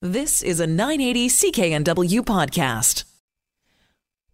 This is a 980 CKNW podcast.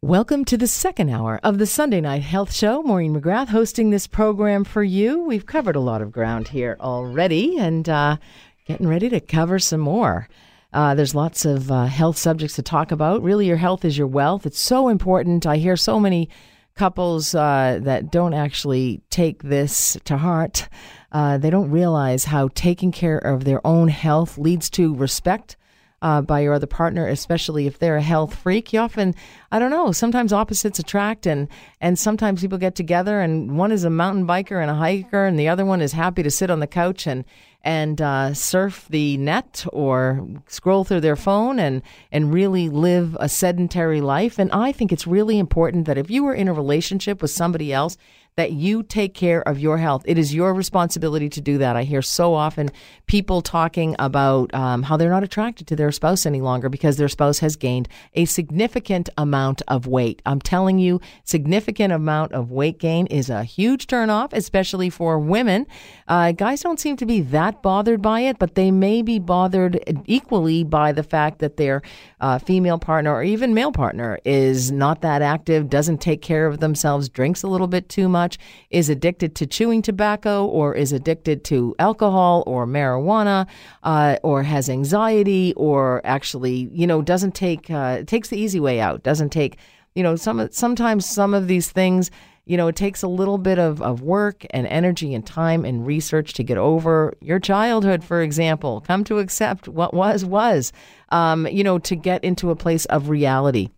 Welcome to the second hour of the Sunday Night Health Show. Maureen McGrath hosting this program for you. We've covered a lot of ground here already and uh, getting ready to cover some more. Uh, there's lots of uh, health subjects to talk about. Really, your health is your wealth. It's so important. I hear so many couples uh, that don't actually take this to heart. Uh, they don't realize how taking care of their own health leads to respect uh, by your other partner, especially if they're a health freak. You often, I don't know, sometimes opposites attract, and and sometimes people get together, and one is a mountain biker and a hiker, and the other one is happy to sit on the couch and and uh, surf the net or scroll through their phone and and really live a sedentary life. And I think it's really important that if you are in a relationship with somebody else that you take care of your health. It is your responsibility to do that. I hear so often people talking about um, how they're not attracted to their spouse any longer because their spouse has gained a significant amount of weight. I'm telling you, significant amount of weight gain is a huge turnoff, especially for women. Uh, guys don't seem to be that bothered by it, but they may be bothered equally by the fact that their uh, female partner or even male partner is not that active, doesn't take care of themselves, drinks a little bit too much much, is addicted to chewing tobacco, or is addicted to alcohol or marijuana, uh, or has anxiety, or actually, you know, doesn't take uh, takes the easy way out, doesn't take, you know, some sometimes some of these things you know, it takes a little bit of, of work and energy and time and research to get over your childhood, for example. Come to accept what was, was, um, you know, to get into a place of reality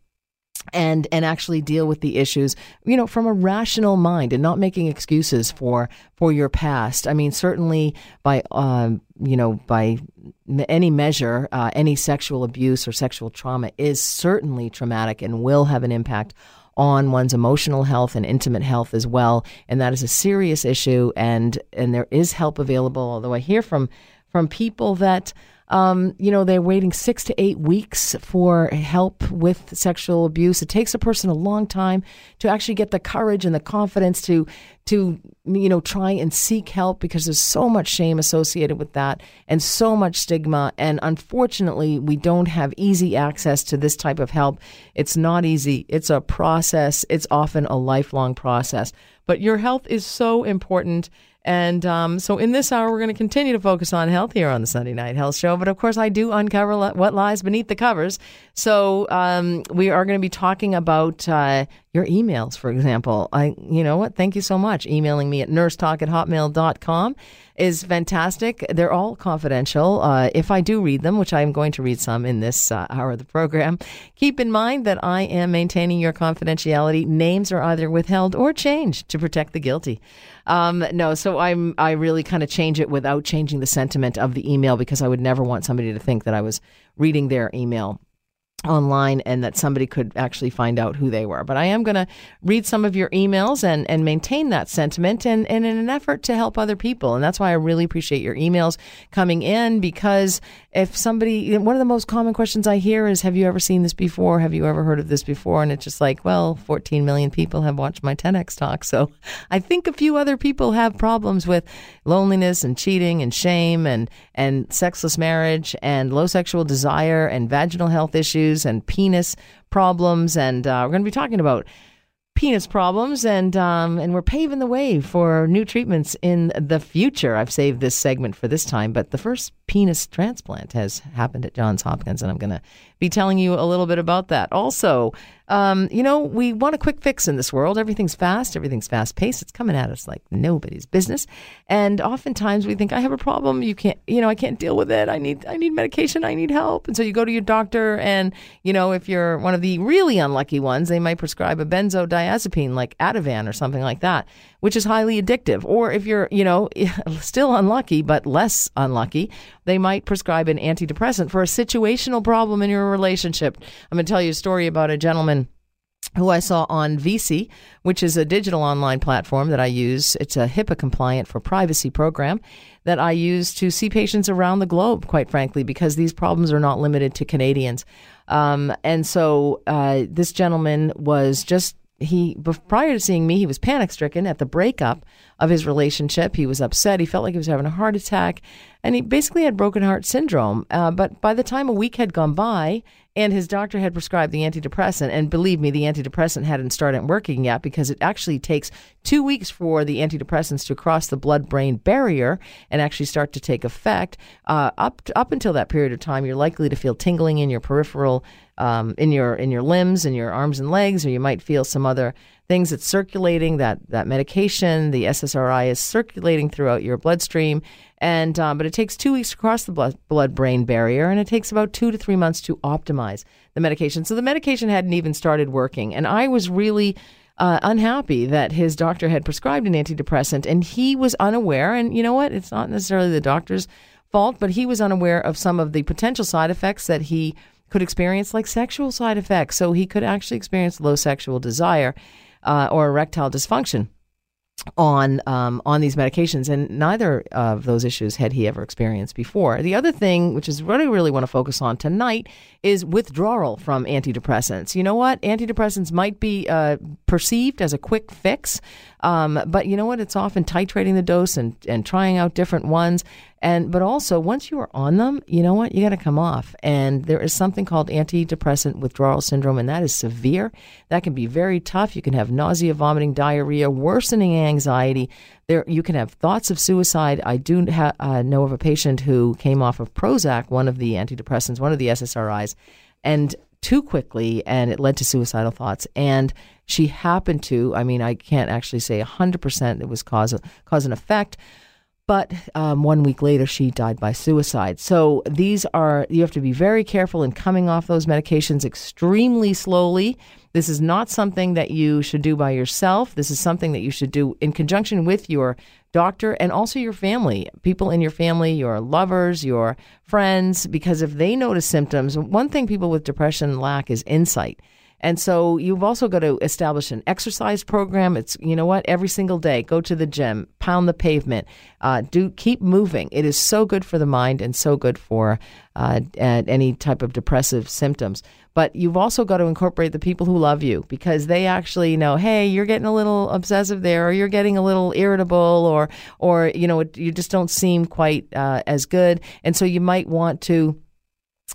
and and actually deal with the issues you know from a rational mind and not making excuses for for your past. I mean certainly by um, you know by any measure uh, any sexual abuse or sexual trauma is certainly traumatic and will have an impact on one's emotional health and intimate health as well. And that is a serious issue and and there is help available although i hear from from people that um, you know, they're waiting six to eight weeks for help with sexual abuse. It takes a person a long time to actually get the courage and the confidence to, to, you know, try and seek help because there's so much shame associated with that and so much stigma. And unfortunately, we don't have easy access to this type of help. It's not easy. It's a process. It's often a lifelong process. But your health is so important and um, so in this hour, we're going to continue to focus on health here on the Sunday Night Health Show. But of course, I do uncover what lies beneath the covers. So um, we are going to be talking about uh, your emails, for example. I, you know what? Thank you so much. Emailing me at nursetalk at hotmail.com is fantastic. They're all confidential. Uh, if I do read them, which I'm going to read some in this uh, hour of the program, keep in mind that I am maintaining your confidentiality. Names are either withheld or changed to protect the guilty. Um, no, so I'm I really kind of change it without changing the sentiment of the email because I would never want somebody to think that I was reading their email online and that somebody could actually find out who they were. But I am going to read some of your emails and, and maintain that sentiment and, and in an effort to help other people. And that's why I really appreciate your emails coming in because if somebody, one of the most common questions I hear is, have you ever seen this before? Have you ever heard of this before? And it's just like, well, 14 million people have watched my TEDx talk. So I think a few other people have problems with loneliness and cheating and shame and, and sexless marriage and low sexual desire and vaginal health issues issues and penis problems. And uh, we're going to be talking about penis problems, and um, and we're paving the way for new treatments in the future. I've saved this segment for this time, but the first penis transplant has happened at Johns Hopkins, and I'm going to be telling you a little bit about that. Also, um, you know, we want a quick fix in this world. Everything's fast, everything's fast paced. It's coming at us like nobody's business. And oftentimes we think, I have a problem. You can't, you know, I can't deal with it. I need, I need medication. I need help. And so you go to your doctor, and you know, if you're one of the really unlucky ones, they might prescribe a benzodiazepine like Ativan or something like that, which is highly addictive. Or if you're, you know, still unlucky but less unlucky, they might prescribe an antidepressant for a situational problem in your relationship. I'm going to tell you a story about a gentleman who I saw on VSee, which is a digital online platform that I use. It's a HIPAA compliant for privacy program that I use to see patients around the globe, quite frankly, because these problems are not limited to Canadians. Um, and so uh, this gentleman was just he prior to seeing me, he was panic stricken at the breakup of his relationship. He was upset. He felt like he was having a heart attack, and he basically had broken heart syndrome. Uh, but by the time a week had gone by and his doctor had prescribed the antidepressant, and believe me, the antidepressant hadn't started working yet because it actually takes two weeks for the antidepressants to cross the blood-brain barrier and actually start to take effect. Uh, up up until that period of time, you're likely to feel tingling in your peripheral, um, in your in your limbs, in your arms and legs, or you might feel some other things that's circulating. That that medication, the SSRI, is circulating throughout your bloodstream and um, but it takes two weeks to cross the blood brain barrier, and it takes about two to three months to optimize the medication. So the medication hadn't even started working, and I was really. Uh, unhappy that his doctor had prescribed an antidepressant and he was unaware. And you know what? It's not necessarily the doctor's fault, but he was unaware of some of the potential side effects that he could experience, like sexual side effects. So he could actually experience low sexual desire uh, or erectile dysfunction on um, on these medications, and neither of those issues had he ever experienced before. The other thing, which is what I really want to focus on tonight, is withdrawal from antidepressants. You know what? Antidepressants might be uh, perceived as a quick fix, um, but you know what? It's often titrating the dose and and trying out different ones. And but also once you are on them, you know what? You got to come off. And there is something called antidepressant withdrawal syndrome, and that is severe. That can be very tough. You can have nausea, vomiting, diarrhea, worsening anxiety. There, you can have thoughts of suicide. I do ha- uh, know of a patient who came off of Prozac, one of the antidepressants, one of the SSRIs, and too quickly, and it led to suicidal thoughts. And she happened to, I mean, I can't actually say 100% it was cause, cause and effect, but um, one week later, she died by suicide. So these are, you have to be very careful in coming off those medications extremely slowly. This is not something that you should do by yourself. This is something that you should do in conjunction with your doctor and also your family, people in your family, your lovers, your friends, because if they notice symptoms, one thing people with depression lack is insight. And so you've also got to establish an exercise program. It's you know what every single day go to the gym, pound the pavement, uh, do keep moving. It is so good for the mind and so good for uh, any type of depressive symptoms. But you've also got to incorporate the people who love you because they actually know, hey, you're getting a little obsessive there, or you're getting a little irritable, or or you know you just don't seem quite uh, as good, and so you might want to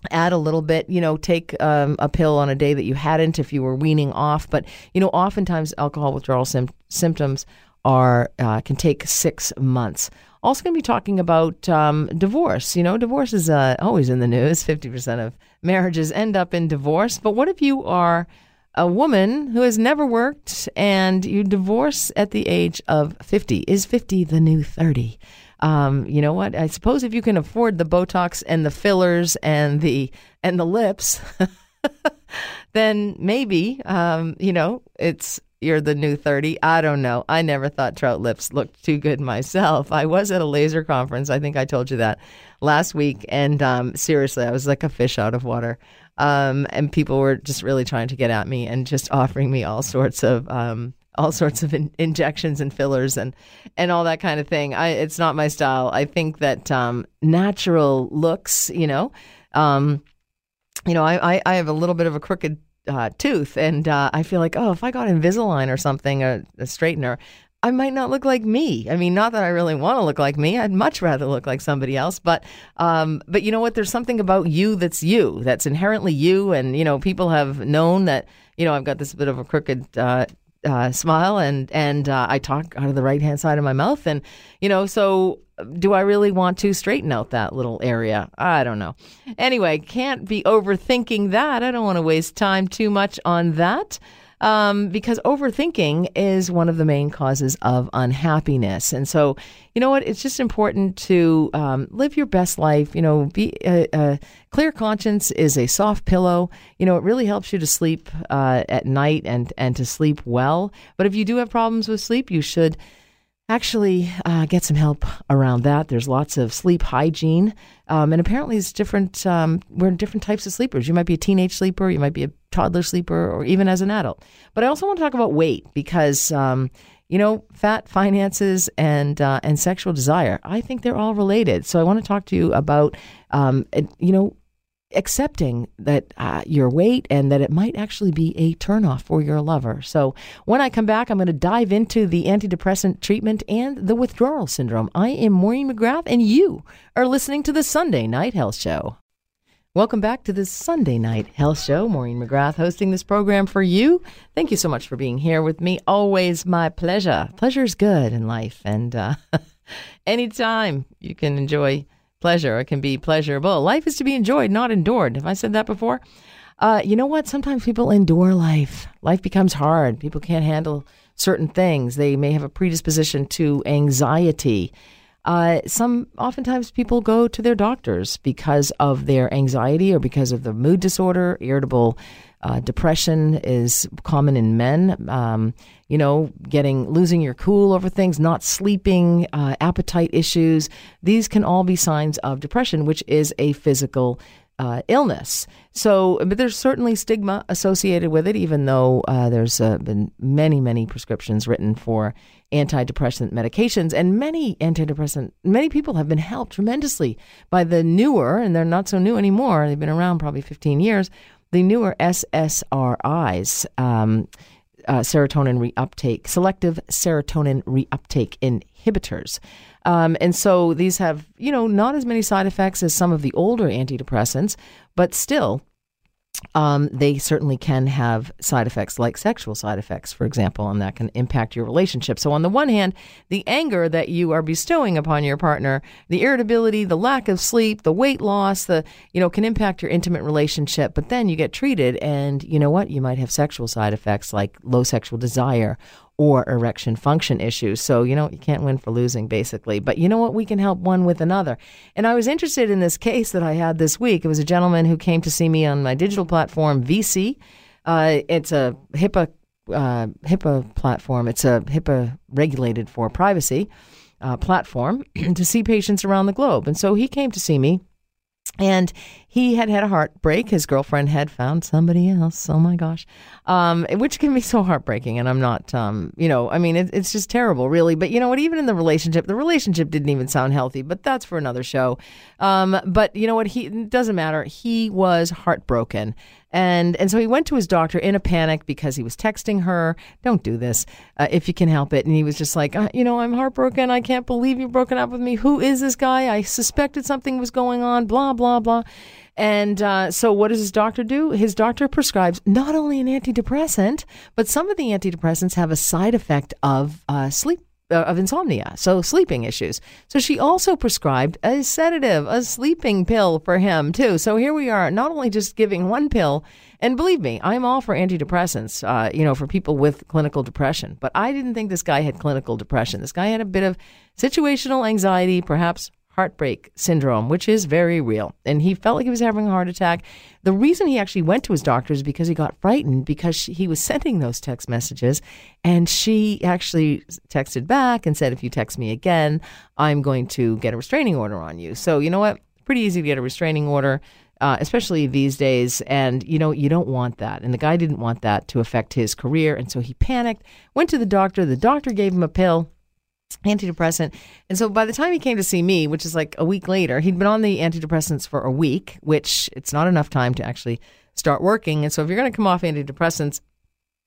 add a little bit, you know, take um, a pill on a day that you hadn't if you were weaning off. But, you know, oftentimes alcohol withdrawal sim- symptoms are uh, can take six months. Also, going to be talking about um, divorce. You know, divorce is uh, always in the news. 50% of marriages end up in divorce. But what if you are a woman who has never worked and you divorce at the age of 50? Is 50 the new 30? Um, you know what? I suppose if you can afford the Botox and the fillers and the and the lips, then maybe um, you know it's you're the new 30. I don't know. I never thought trout lips looked too good myself. I was at a laser conference. I think I told you that last week. And um, seriously, I was like a fish out of water. Um, and people were just really trying to get at me and just offering me all sorts of um, all sorts of in- injections and fillers and and all that kind of thing. I it's not my style. I think that um, natural looks, you know, um, you know, I, I, I have a little bit of a crooked uh, tooth, and uh, I feel like oh, if I got Invisalign or something, a, a straightener. I might not look like me. I mean, not that I really want to look like me. I'd much rather look like somebody else. But, um, but you know what? There's something about you that's you, that's inherently you. And you know, people have known that. You know, I've got this bit of a crooked uh, uh, smile and and uh, I talk out of the right hand side of my mouth and you know so do I really want to straighten out that little area? I don't know. Anyway can't be overthinking that. I don't want to waste time too much on that um, because overthinking is one of the main causes of unhappiness. And so, you know what? It's just important to um, live your best life. You know, be a, a, clear conscience is a soft pillow. You know, it really helps you to sleep uh, at night and and to sleep well. But if you do have problems with sleep, you should actually uh, get some help around that. There's lots of sleep hygiene, um, and apparently it's different. Um, we're different types of sleepers. You might be a teenage sleeper, you might be a toddler sleeper, or even as an adult. But I also want to talk about weight because. Um, you know, fat, finances, and uh, and sexual desire. I think they're all related. So I want to talk to you about, um, you know, accepting that uh, your weight and that it might actually be a turnoff for your lover. So, when I come back, I'm going to dive into the antidepressant treatment and the withdrawal syndrome. I am Maureen McGrath, and you are listening to the Sunday Night Health Show. Welcome back to the Sunday Night Health Show. Maureen McGrath hosting this program for you. Thank you so much for being here with me. Always my pleasure. Pleasure is good in life, and uh, anytime you can enjoy pleasure, it can be pleasurable. Life is to be enjoyed, not endured. Have I said that before? Uh, you know what? Sometimes people endure life. Life becomes hard. People can't handle certain things. They may have a predisposition to anxiety. Uh, some oftentimes people go to their doctors because of their anxiety or because of the mood disorder. Irritable uh, depression is common in men. Um, you know, getting losing your cool over things, not sleeping, uh, appetite issues. These can all be signs of depression, which is a physical uh, illness. So, but there's certainly stigma associated with it, even though uh, there's uh, been many, many prescriptions written for antidepressant medications, and many antidepressant, many people have been helped tremendously by the newer, and they're not so new anymore. They've been around probably 15 years. The newer SSRIs. Um, uh, serotonin reuptake, selective serotonin reuptake inhibitors. Um, and so these have, you know, not as many side effects as some of the older antidepressants, but still um, they certainly can have side effects like sexual side effects, for example, and that can impact your relationship. So, on the one hand, the anger that you are bestowing upon your partner, the irritability, the lack of sleep, the weight loss, the you know, can impact your intimate relationship. But then you get treated, and you know what? You might have sexual side effects like low sexual desire or erection function issues. So, you know, you can't win for losing, basically. But you know what? We can help one with another. And I was interested in this case that I had this week. It was a gentleman who came to see me on my digital platform, VSee. Uh, it's a HIPAA, uh, HIPAA platform, it's a HIPAA regulated for privacy uh, platform to see patients around the globe. And so he came to see me and he had had a heartbreak. His girlfriend had found somebody else. Oh my gosh. Um, which can be so heartbreaking. And I'm not, um, you know, I mean, it, it's just terrible, really. But you know what? Even in the relationship, the relationship didn't even sound healthy, but that's for another show. Um, but you know what? He, doesn't matter. He was heartbroken. And and so he went to his doctor in a panic because he was texting her, "Don't do this uh, if you can help it." And he was just like, uh, "You know, I'm heartbroken. I can't believe you've broken up with me. Who is this guy? I suspected something was going on. Blah blah blah." And uh, so, what does his doctor do? His doctor prescribes not only an antidepressant, but some of the antidepressants have a side effect of uh, sleep uh, of insomnia, so sleeping issues. So she also prescribed a sedative, a sleeping pill for him too. So here we are, not only just giving one pill, and believe me, I'm all for antidepressants, uh, you know, for people with clinical depression. But I didn't think this guy had clinical depression. This guy had a bit of situational anxiety, perhaps heartbreak syndrome, which is very real. And he felt like he was having a heart attack. The reason he actually went to his doctor is because he got frightened because she, he was sending those text messages. And she actually texted back and said, If you text me again, I'm going to get a restraining order on you. So, you know what? Pretty easy to get a restraining order. Uh, especially these days. And, you know, you don't want that. And the guy didn't want that to affect his career. And so he panicked, went to the doctor. The doctor gave him a pill antidepressant. And so by the time he came to see me, which is like a week later, he'd been on the antidepressants for a week, which it's not enough time to actually start working. And so if you're going to come off antidepressants,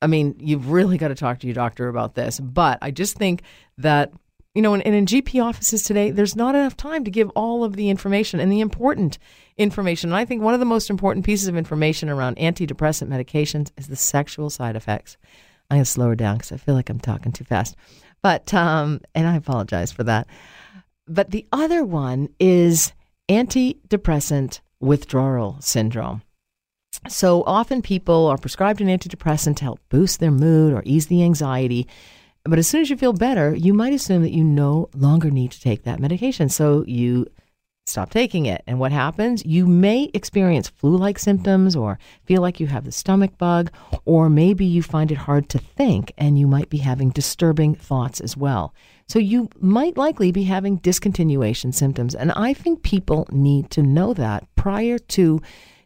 I mean, you've really got to talk to your doctor about this. But I just think that, you know, and, in GP offices today, there's not enough time to give all of the information and the important information. And I think one of the most important pieces of information around antidepressant medications is the sexual side effects. I'm going to slow her down because I feel like I'm talking too fast. But, um, and I apologize for that. But the other one is antidepressant withdrawal syndrome. So often people are prescribed an antidepressant to help boost their mood or ease the anxiety. But as soon as you feel better, you might assume that you no longer need to take that medication. So you stop taking it. And what happens? You may experience flu like symptoms or feel like you have the stomach bug, or maybe you find it hard to think and you might be having disturbing thoughts as well. So you might likely be having discontinuation symptoms. And I think people need to know that prior to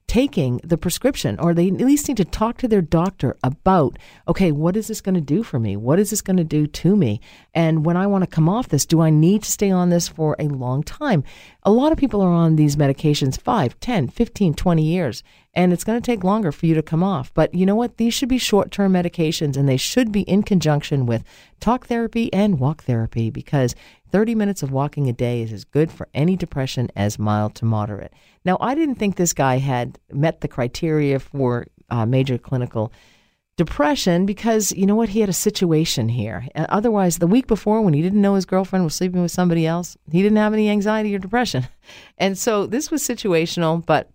taking the prescription or they at least need to talk to their doctor about okay what is this going to do for me? What is this going to do to me? And when i want to come off this do i need to stay on this for a long time? A lot of people are on these medications 5 10 15 20 years and it's going to take longer for you to come off. But you know what? These should be short-term medications and they should be in conjunction with talk therapy and walk therapy because 30 minutes of walking a day is as good for any depression as mild to moderate now, I didn't think this guy had met the criteria for uh, major clinical depression because you know what? He had a situation here. Uh, otherwise, the week before, when he didn't know his girlfriend was sleeping with somebody else, he didn't have any anxiety or depression. And so this was situational, but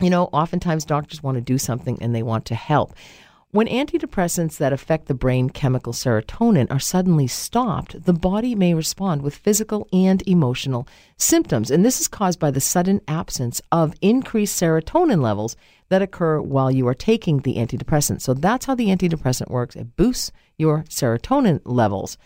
you know, oftentimes doctors want to do something and they want to help. When antidepressants that affect the brain chemical serotonin are suddenly stopped, the body may respond with physical and emotional symptoms. And this is caused by the sudden absence of increased serotonin levels that occur while you are taking the antidepressant. So that's how the antidepressant works. It boosts your serotonin levels.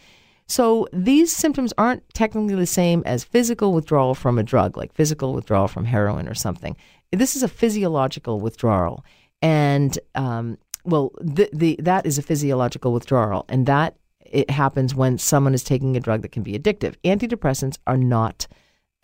So these symptoms aren't technically the same as physical withdrawal from a drug, like physical withdrawal from heroin or something. This is a physiological withdrawal. And um, well, the, the that is a physiological withdrawal, and that it happens when someone is taking a drug that can be addictive. Antidepressants are not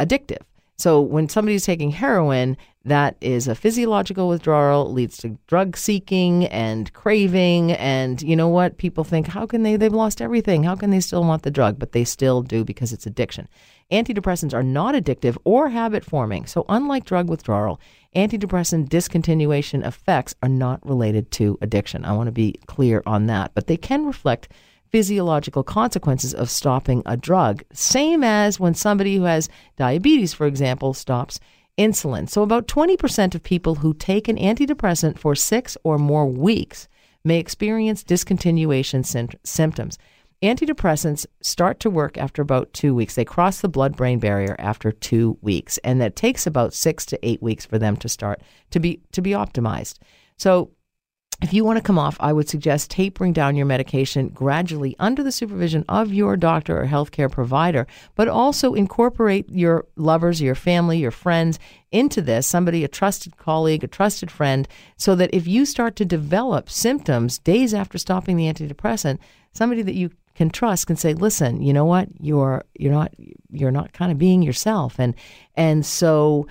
addictive. So when somebody's taking heroin, that is a physiological withdrawal, leads to drug seeking and craving. And you know what? People think, how can they? They've lost everything. How can they still want the drug? But they still do because it's addiction. Antidepressants are not addictive or habit forming. So unlike drug withdrawal, antidepressant discontinuation effects are not related to addiction. I want to be clear on that, but they can reflect physiological consequences of stopping a drug, same as when somebody who has diabetes, for example, stops insulin. So, about 20% of people who take an antidepressant for six or more weeks may experience discontinuation symptoms. Antidepressants start to work after about two weeks. They cross the blood brain barrier after two weeks, and that takes about six to eight weeks for them to start to be to be optimized. So if you want to come off, I would suggest tapering down your medication gradually under the supervision of your doctor or healthcare provider, but also incorporate your lovers, your family, your friends into this, somebody, a trusted colleague, a trusted friend, so that if you start to develop symptoms days after stopping the antidepressant, somebody that you can trust can say, listen, you know what, you're you're not you're not kind of being yourself, and and so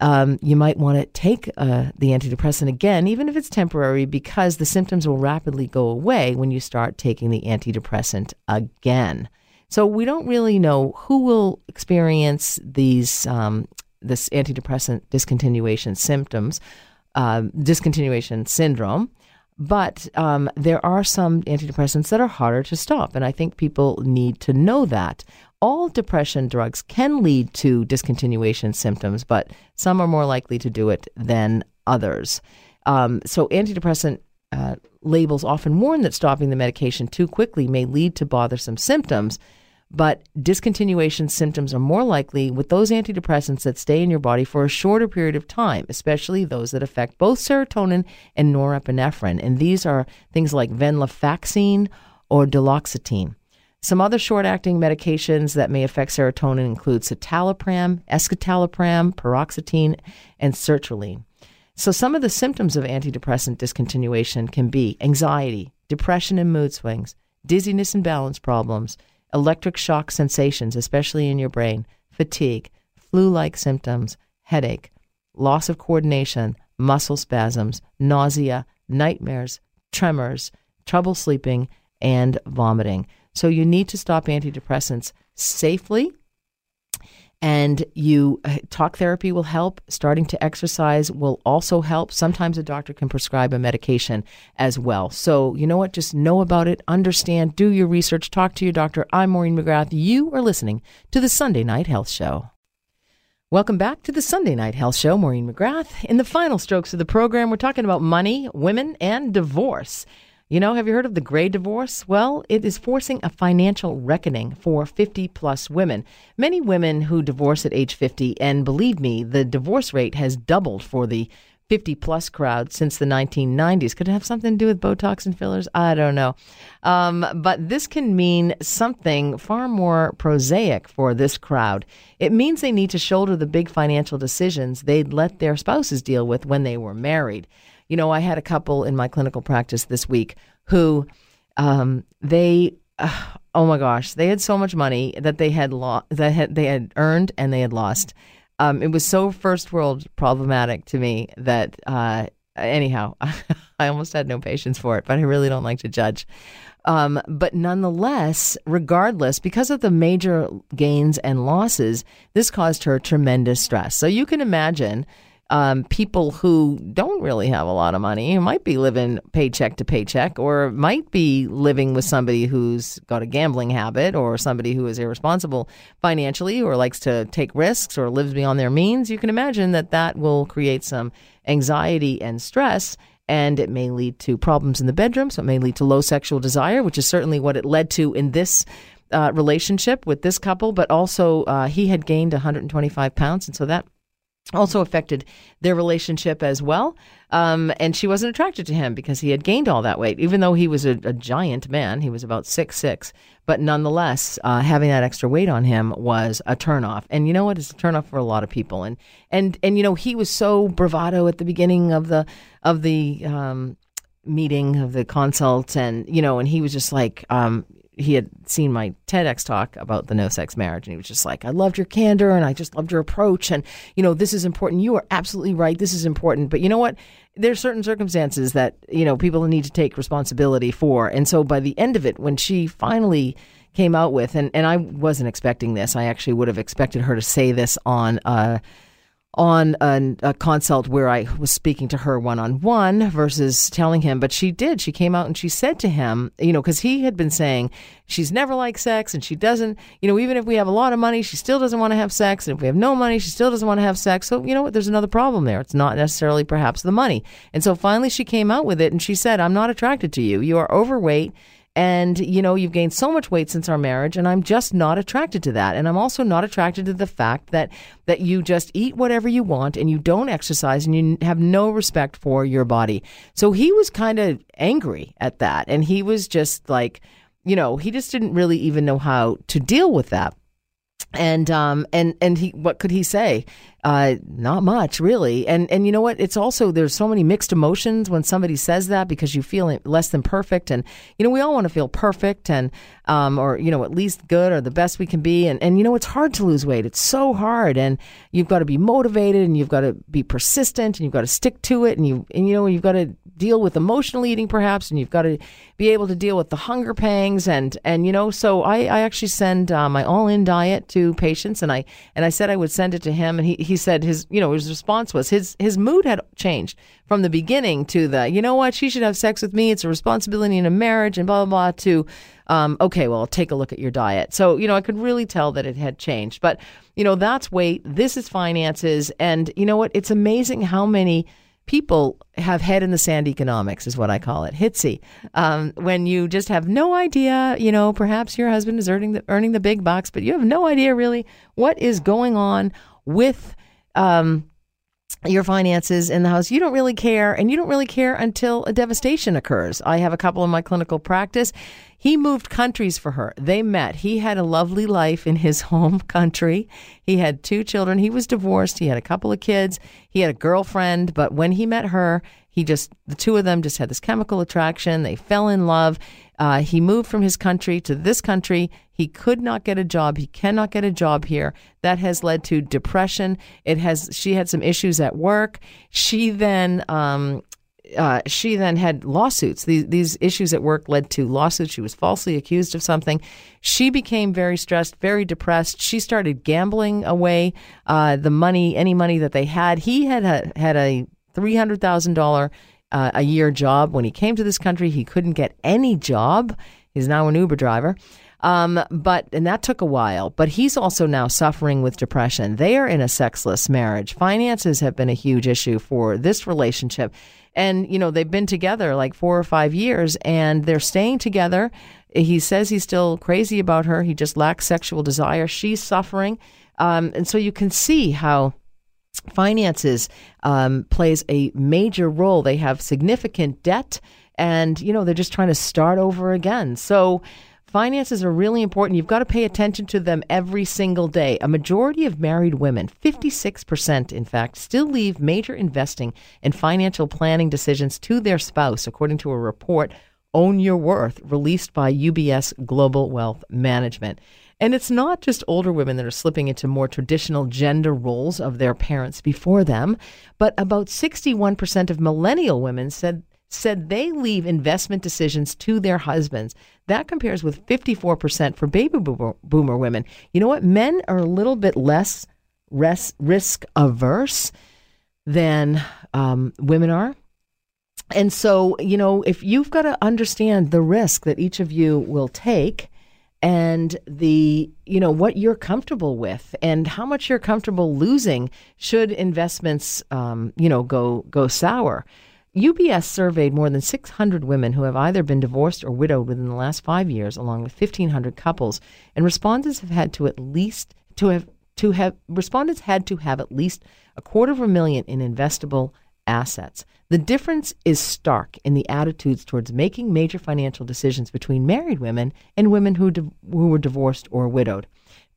um, you might want to take uh, the antidepressant again, even if it's temporary, because the symptoms will rapidly go away when you start taking the antidepressant again. So we don't really know who will experience these um, this antidepressant discontinuation symptoms, uh, discontinuation syndrome. But um, there are some antidepressants that are harder to stop, and I think people need to know that. All depression drugs can lead to discontinuation symptoms, but some are more likely to do it than others. Um, so, antidepressant uh, labels often warn that stopping the medication too quickly may lead to bothersome symptoms, but discontinuation symptoms are more likely with those antidepressants that stay in your body for a shorter period of time, especially those that affect both serotonin and norepinephrine. And these are things like venlafaxine or duloxetine. Some other short acting medications that may affect serotonin include citalopram, escitalopram, paroxetine, and sertraline. So, some of the symptoms of antidepressant discontinuation can be anxiety, depression and mood swings, dizziness and balance problems, electric shock sensations, especially in your brain, fatigue, flu like symptoms, headache, loss of coordination, muscle spasms, nausea, nightmares, tremors, trouble sleeping, and vomiting. So you need to stop antidepressants safely. And you uh, talk therapy will help. Starting to exercise will also help. Sometimes a doctor can prescribe a medication as well. So, you know what? Just know about it, understand, do your research, talk to your doctor. I'm Maureen McGrath. You are listening to the Sunday Night Health Show. Welcome back to the Sunday Night Health Show. Maureen McGrath. In the final strokes of the program, we're talking about money, women, and divorce. You know, have you heard of the gray divorce? Well, it is forcing a financial reckoning for 50 plus women. Many women who divorce at age 50, and believe me, the divorce rate has doubled for the 50 plus crowd since the 1990s. Could it have something to do with Botox and fillers? I don't know. Um, but this can mean something far more prosaic for this crowd. It means they need to shoulder the big financial decisions they'd let their spouses deal with when they were married. You know, I had a couple in my clinical practice this week who um, they. Uh, oh my gosh, they had so much money that they had lo- that had, they had earned and they had lost um, it was so first world problematic to me that, uh, anyhow, I almost had no patience for it, but I really don't like to judge. Um, but nonetheless, regardless, because of the major gains and losses, this caused her tremendous stress. So you can imagine um, people who don't really have a lot of money, who might be living paycheck to paycheck, or might be living with somebody who's got a gambling habit, or somebody who is irresponsible financially, or likes to take risks, or lives beyond their means, you can imagine that that will create some anxiety and stress. And it may lead to problems in the bedroom. So it may lead to low sexual desire, which is certainly what it led to in this uh, relationship with this couple. But also, uh, he had gained 125 pounds. And so that also affected their relationship as well. Um, and she wasn't attracted to him because he had gained all that weight, even though he was a, a giant man. He was about six six, but nonetheless, uh, having that extra weight on him was a turnoff. And you know what? It's a turnoff for a lot of people. And and and you know he was so bravado at the beginning of the of the um, meeting of the consult, and you know, and he was just like, um, he had seen my TEDx talk about the no sex marriage, and he was just like, I loved your candor and I just loved your approach. And, you know, this is important. You are absolutely right. This is important. But you know what? There's certain circumstances that, you know, people need to take responsibility for. And so by the end of it, when she finally came out with, and, and I wasn't expecting this, I actually would have expected her to say this on, uh, on a, a, consult where I was speaking to her one on one versus telling him. But she did. She came out and she said to him, you know, because he had been saying she's never liked sex and she doesn't, you know, even if we have a lot of money, she still doesn't want to have sex. And if we have no money, she still doesn't want to have sex. So, you know what? There's another problem there. It's not necessarily perhaps the money. And so finally she came out with it and she said, I'm not attracted to you. You are overweight and, you know, you've gained so much weight since our marriage, and I'm just not attracted to that. And I'm also not attracted to the fact that, that you just eat whatever you want and you don't exercise and you have no respect for your body. So he was kind of angry at that. And he was just like, you know, he just didn't really even know how to deal with that and um and and he what could he say uh not much really. And and you know what? It's also there's so many mixed emotions when somebody says that because you feel less than perfect. And you know we all want to feel perfect and um or you know at least good or the best we can be. And and you know it's hard to lose weight. It's so hard. And you've got to be motivated and you've got to be persistent and you've got to stick to it. And you and you know you've got to deal with emotional eating perhaps and you've got to be able to deal with the hunger pangs. And and you know so i i actually send uh, my all in diet to patients and i and i said i would send it to him and he he said his you know his response was his his mood had changed from the beginning to the you know what? She should have sex with me. It's a responsibility in a marriage and blah blah blah to um, okay well take a look at your diet. So you know i could really tell that it had changed. But you know that's weight. This is finances. And you know what? It's amazing how many people have head in the sand economics is what I call it, HITSY. Um, when you just have no idea, you know, perhaps your husband is earning the, earning the big bucks, but you have no idea really what is going on with um, your finances in the house. You don't really care, and you don't really care until a devastation occurs. I have a couple in my clinical practice. He moved countries for her. They met. He had a lovely life in his home country. He had two children. He was divorced. He had a couple of kids. He had a girlfriend. But when he met her, he just, the two of them just had this chemical attraction. They fell in love. Uh, he moved from his country to this country. He could not get a job. He cannot get a job here. That has led to depression. It has. She had some issues at work. She then um, uh, she then had lawsuits. These, these issues at work led to lawsuits. She was falsely accused of something. She became very stressed, very depressed. She started gambling away uh, the money, any money that they had. He had a, had a three hundred thousand dollar uh, a year job when he came to this country. He couldn't get any job. He's now an Uber driver. Um, but and that took a while. But he's also now suffering with depression. They are in a sexless marriage. Finances have been a huge issue for this relationship. And, you know, they've been together like four or five years and they're staying together. He says he's still crazy about her. He just lacks sexual desire. She's suffering. Um, and so you can see how finances um, plays a major role. They have significant debt, and you know they're just trying to start over again. So. Finances are really important. You've got to pay attention to them every single day. A majority of married women, 56% in fact, still leave major investing and financial planning decisions to their spouse, according to a report, Own Your Worth, released by UBS Global Wealth Management. And it's not just older women that are slipping into more traditional gender roles of their parents before them, but about 61% of millennial women said said they leave investment decisions to their husbands. That compares with 54% for baby boomer, women. You know what? Men are a little bit less risk averse than um, women are. And so, you know, if you've got to understand the risk that each of you will take, and the you know what you're comfortable with and how much you're comfortable losing should investments um, you know go go sour. UBS surveyed more than 600 women who have either been divorced or widowed within the last five years, along with 1,500 couples, and respondents have had to at least to have to have respondents had to have at least a quarter of a million in investable assets. The difference is stark in the attitudes towards making major financial decisions between married women and women who, di- who were divorced or widowed.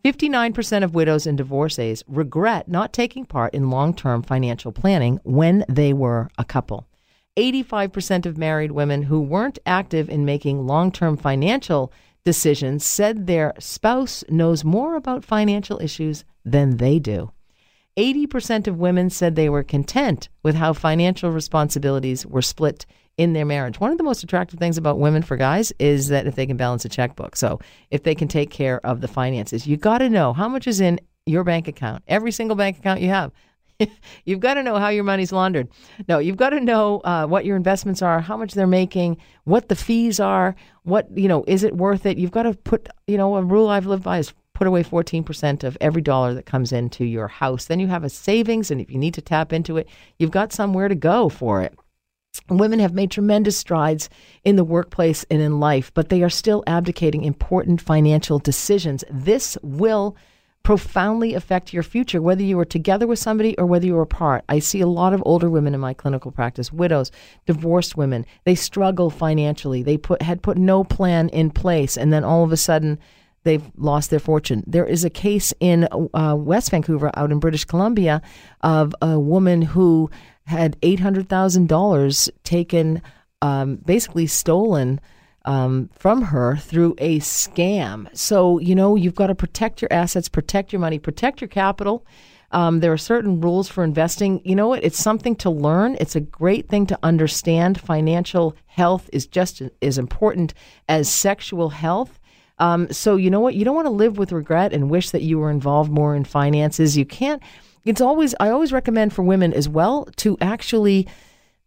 59% of widows and divorcees regret not taking part in long term financial planning when they were a couple. 85% of married women who weren't active in making long term financial decisions said their spouse knows more about financial issues than they do. 80% of women said they were content with how financial responsibilities were split in their marriage. One of the most attractive things about women for guys is that if they can balance a checkbook. So, if they can take care of the finances, you got to know how much is in your bank account, every single bank account you have. you've got to know how your money's laundered. No, you've got to know uh, what your investments are, how much they're making, what the fees are, what, you know, is it worth it? You've got to put, you know, a rule I've lived by is put away 14% of every dollar that comes into your house. Then you have a savings, and if you need to tap into it, you've got somewhere to go for it. Women have made tremendous strides in the workplace and in life, but they are still abdicating important financial decisions. This will profoundly affect your future, whether you are together with somebody or whether you're apart. I see a lot of older women in my clinical practice, widows, divorced women. They struggle financially. They put had put no plan in place, and then all of a sudden they've lost their fortune. There is a case in uh, West Vancouver, out in British Columbia, of a woman who had eight hundred thousand dollars taken, um, basically stolen. Um, from her through a scam. So, you know, you've got to protect your assets, protect your money, protect your capital. Um, there are certain rules for investing. You know what? It's something to learn. It's a great thing to understand. Financial health is just as important as sexual health. Um, so you know what? You don't want to live with regret and wish that you were involved more in finances. You can't. It's always. I always recommend for women as well to actually.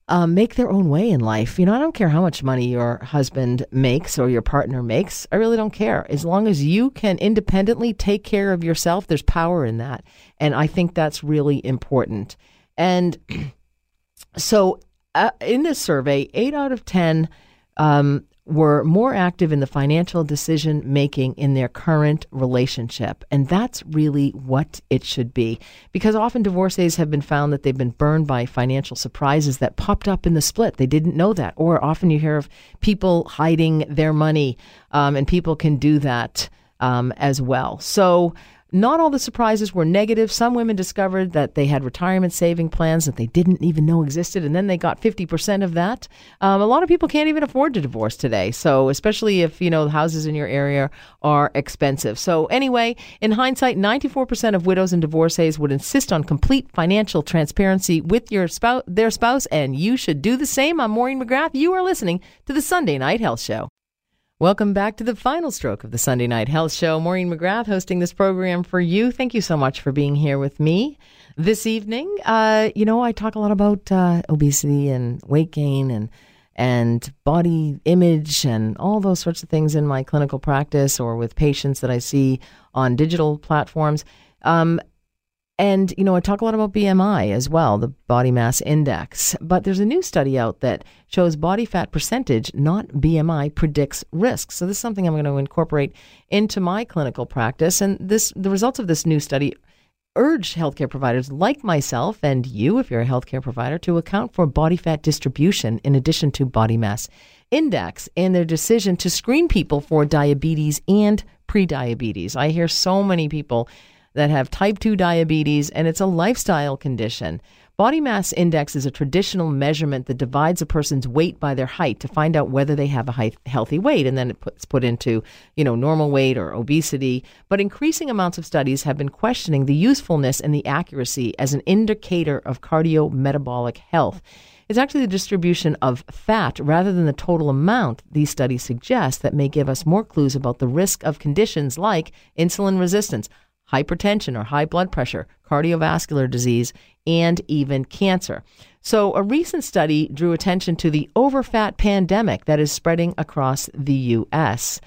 Um, make their own way in life. You know, I don't care how much money your husband makes or your partner makes. I really don't care. As long as you can independently take care of yourself, there's power in that. And I think that's really important. And so uh, in this survey, eight out of 10 um, were more active in the financial decision making in their current relationship. And that's really what it should be. Because often divorcees have been found that they've been burned by financial surprises that popped up in the split. They didn't know that. Or often you hear of people hiding their money, um, and people can do that um, as well. So, not all the surprises were negative. Some women discovered that they had retirement saving plans that they didn't even know existed, and then they got 50% of that. Um, a lot of people can't even afford to divorce today. So, especially if, you know, the houses in your area are expensive. So, anyway, in hindsight, 94% of widows and divorcees would insist on complete financial transparency with your spouse, their spouse, and you should do the same. I'm Maureen McGrath. You are listening to the Sunday Night Health Show. Welcome back to the final stroke of the Sunday Night Health Show. Maureen McGrath hosting this program for you. Thank you so much for being here with me this evening. Uh, you know, I talk a lot about uh, obesity and weight gain and and body image and all those sorts of things in my clinical practice or with patients that I see on digital platforms. Um, and, you know, I talk a lot about BMI as well, the body mass index. But there's a new study out that shows body fat percentage, not BMI, predicts risk. So this is something I'm going to incorporate into my clinical practice. And this, the results of this new study urge healthcare providers like myself and you, if you're a healthcare provider, to account for body fat distribution in addition to body mass index in their decision to screen people for diabetes and prediabetes. I hear so many people that have type 2 diabetes and it's a lifestyle condition. Body mass index is a traditional measurement that divides a person's weight by their height to find out whether they have a healthy weight, and then it puts put into you know normal weight or obesity. But increasing amounts of studies have been questioning the usefulness and the accuracy as an indicator of cardiometabolic health. It's actually the distribution of fat rather than the total amount these studies suggest that may give us more clues about the risk of conditions like insulin resistance, hypertension or high blood pressure, cardiovascular disease, and even cancer. So, a recent study drew attention to the overfat pandemic that is spreading across the U.S.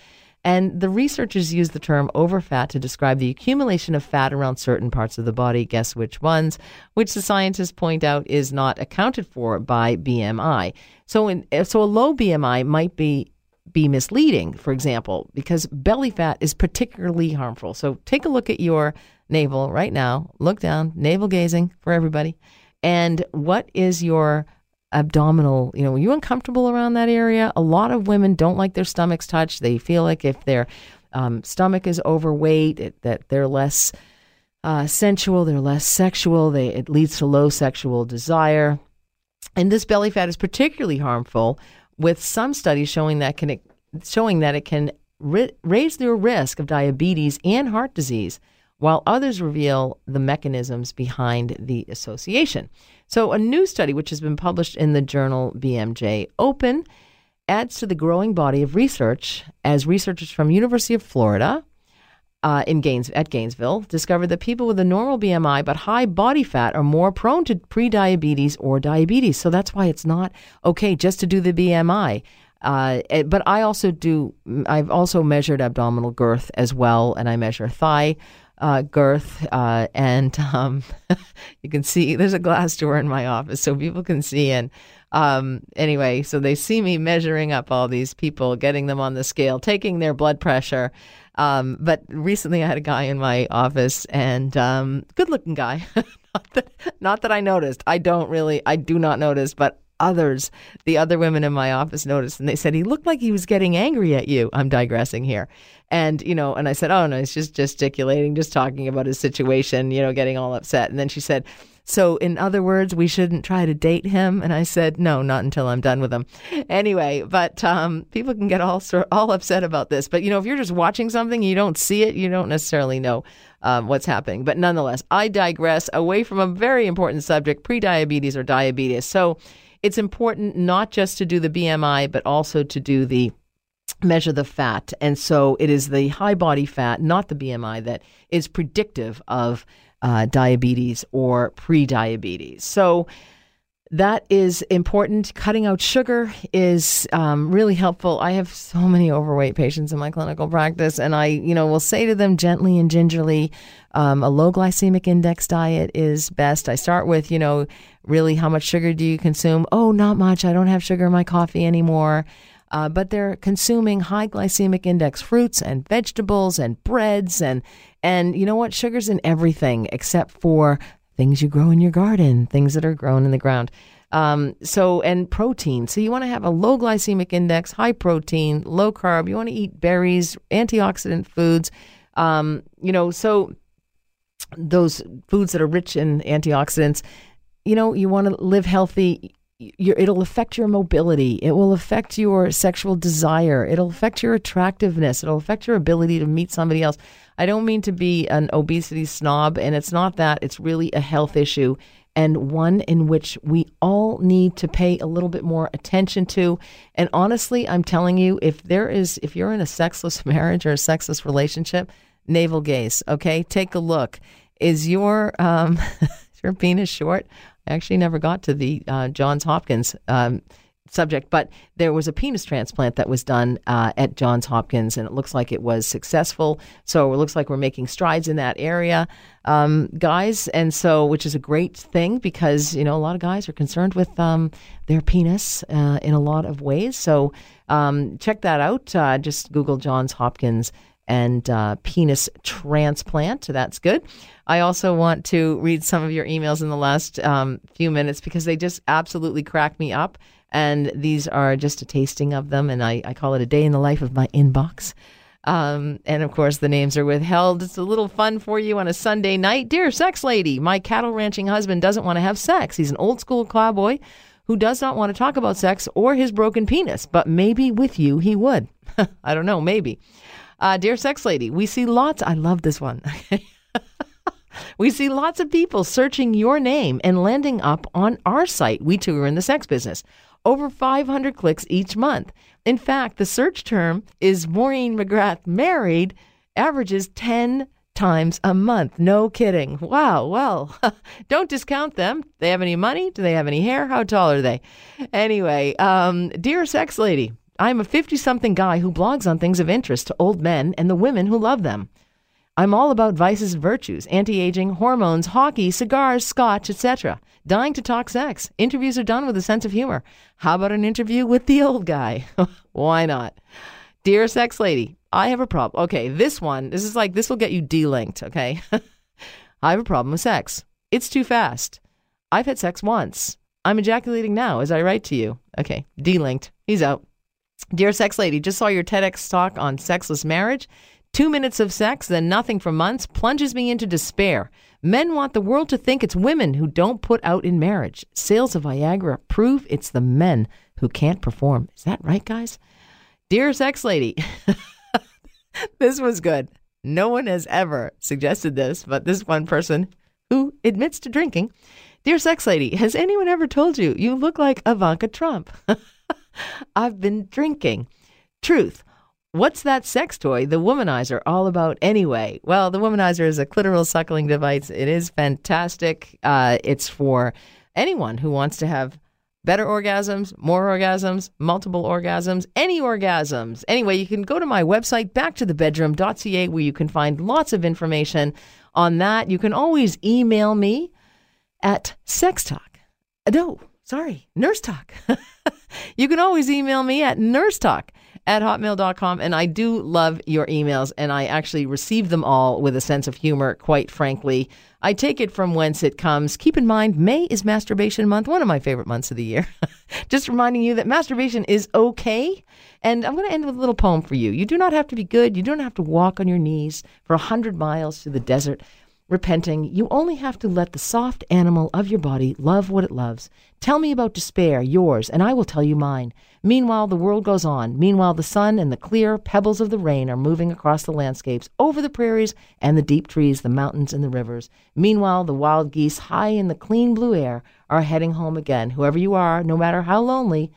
And the researchers use the term overfat to describe the accumulation of fat around certain parts of the body. Guess which ones? Which the scientists point out is not accounted for by BMI. So, in, so a low BMI might be be misleading, for example, because belly fat is particularly harmful. So take a look at your navel right now. Look down, navel gazing for everybody. And what is your abdominal, you know, are you uncomfortable around that area? A lot of women don't like their stomachs touched. They feel like if their um, stomach is overweight, it, that they're less uh, sensual, they're less sexual, they, it leads to low sexual desire. And this belly fat is particularly harmful with some studies showing that can showing that it can ri- raise their risk of diabetes and heart disease, while others reveal the mechanisms behind the association. So, a new study, which has been published in the journal BMJ Open, adds to the growing body of research as researchers from University of Florida uh, in Gaines, at Gainesville discovered that people with a normal BMI but high body fat are more prone to prediabetes or diabetes. So that's why it's not okay just to do the BMI. Uh, eh, but I also do. I've also measured abdominal girth as well, and I measure thigh uh, girth, uh, and um, you can see there's a glass door in my office, so people can see. And um, anyway, so they see me measuring up all these people, getting them on the scale, taking their blood pressure. Um, but recently, I had a guy in my office, and um, good-looking guy. not, that, not that I noticed. I don't really. I do not notice, but others, the other women in my office noticed, and they said he looked like he was getting angry at you. I'm digressing here, and you know, and I said, oh no, he's just gesticulating, just talking about his situation, you know, getting all upset. And then she said, so, in other words, we shouldn't try to date him. And I said, no, not until I'm done with him. Anyway, but um, people can get all all upset about this. But you know, if you're just watching something, you don't see it, you don't necessarily know um, what's happening. But nonetheless, I digress away from a very important subject: prediabetes or diabetes. So, it's important not just to do the BMI, but also to do the measure the fat. And so it is the high body fat, not the BMI, that is predictive of uh, diabetes or pre-diabetes. So that is important. Cutting out sugar is um, really helpful. I have so many overweight patients in my clinical practice, and I, you know, will say to them gently and gingerly, um, a low glycemic index diet is best. I start with, you know, really how much sugar do you consume? Oh, not much. I don't have sugar in my coffee anymore uh, but they're consuming high glycemic index fruits and vegetables and breads and and you know what? Sugar's in everything except for things you grow in your garden things that are grown in the ground. Um, so and protein. So you want to have a low glycemic index high protein low carb. You want to eat berries antioxidant foods. Um, you know so those foods that are rich in antioxidants you know you want to live healthy your, it'll affect your mobility. It will affect your sexual desire. It'll affect your attractiveness. It'll affect your ability to meet somebody else. I don't mean to be an obesity snob, and it's not that. It's really a health issue and one in which we all need to pay a little bit more attention to. And honestly, I'm telling you, if there is, if you're in a sexless marriage or a sexless relationship, navel gaze, okay? Take a look. Is your, um, your penis short? I actually never got to the uh, Johns Hopkins um, subject, but there was a penis transplant that was done uh, at Johns Hopkins, and it looks like it was successful. So it looks like we're making strides in that area, um, guys, and so which is a great thing because you know a lot of guys are concerned with um, their penis uh, in a lot of ways. So um, check that out. Uh, just Google Johns Hopkins and uh, penis transplant. That's good. I also want to read some of your emails in the last um, few minutes because they just absolutely crack me up. And these are just a tasting of them. And I, I call it a day in the life of my inbox. Um, and of course, the names are withheld. It's a little fun for you on a Sunday night. Dear sex lady, my cattle ranching husband doesn't want to have sex. He's an old school cowboy who does not want to talk about sex or his broken penis, but maybe with you he would. I don't know, maybe. Uh, dear sex lady, we see lots. I love this one. we see lots of people searching your name and landing up on our site. We too are in the sex business. Over 500 clicks each month. In fact, the search term is Maureen McGrath married, averages 10 times a month. No kidding. Wow. Well, don't discount them. They have any money? Do they have any hair? How tall are they? Anyway, um, dear sex lady, I'm a 50 something guy who blogs on things of interest to old men and the women who love them. I'm all about vices and virtues, anti-aging, hormones, hockey, cigars, scotch, etc. Dying to talk sex. Interviews are done with a sense of humor. How about an interview with the old guy? Why not? Dear sex lady, I have a problem. Okay, this one, this is like, this will get you delinked, okay? I have a problem with sex. It's too fast. I've had sex once. I'm ejaculating now as I write to you. Okay, delinked. He's out. Dear sex lady, just saw your TEDx talk on sexless marriage. Two minutes of sex, then nothing for months, plunges me into despair. Men want the world to think it's women who don't put out in marriage. Sales of Viagra prove it's the men who can't perform. Is that right, guys? Dear sex lady, this was good. No one has ever suggested this, but this one person who admits to drinking. Dear sex lady, has anyone ever told you you look like Ivanka Trump? I've been drinking. Truth. What's that sex toy, the womanizer, all about anyway? Well, the womanizer is a clitoral suckling device. It is fantastic. Uh, it's for anyone who wants to have better orgasms, more orgasms, multiple orgasms, any orgasms. Anyway, you can go to my website, backtothebedroom.ca, where you can find lots of information on that. You can always email me at sextalk. No, sorry, nurse talk. you can always email me at nurse talk at hotmail.com. And I do love your emails, and I actually receive them all with a sense of humor, quite frankly. I take it from whence it comes. Keep in mind, May is masturbation month, one of my favorite months of the year. Just reminding you that masturbation is okay. And I'm going to end with a little poem for you. You do not have to be good. You don't have to walk on your knees for a hundred miles through the desert repenting, you only have to let the soft animal of your body love what it loves. Tell me about despair, yours, and I will tell you mine. Meanwhile, the world goes on. Meanwhile, the sun and the clear pebbles of the rain are moving across the landscapes, over the prairies and the deep trees, the mountains and the rivers. Meanwhile, the wild geese, high in the clean blue air, are heading home again. Whoever you are, no matter how lonely,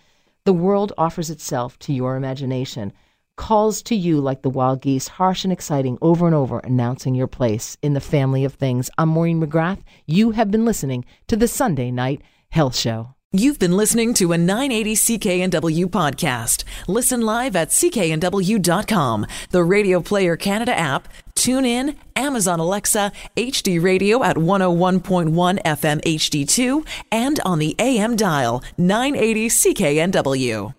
the world offers itself to your imagination calls to you like the wild geese, harsh and exciting, over and over, announcing your place in the family of things. I'm Maureen McGrath. You have been listening to the Sunday Night Health Show. You've been listening to a 980 CKNW podcast. Listen live at cknw.com, the Radio Player Canada app, tune in, Amazon Alexa, HD Radio at 101.1 FM HD2, and on the AM dial 980 CKNW.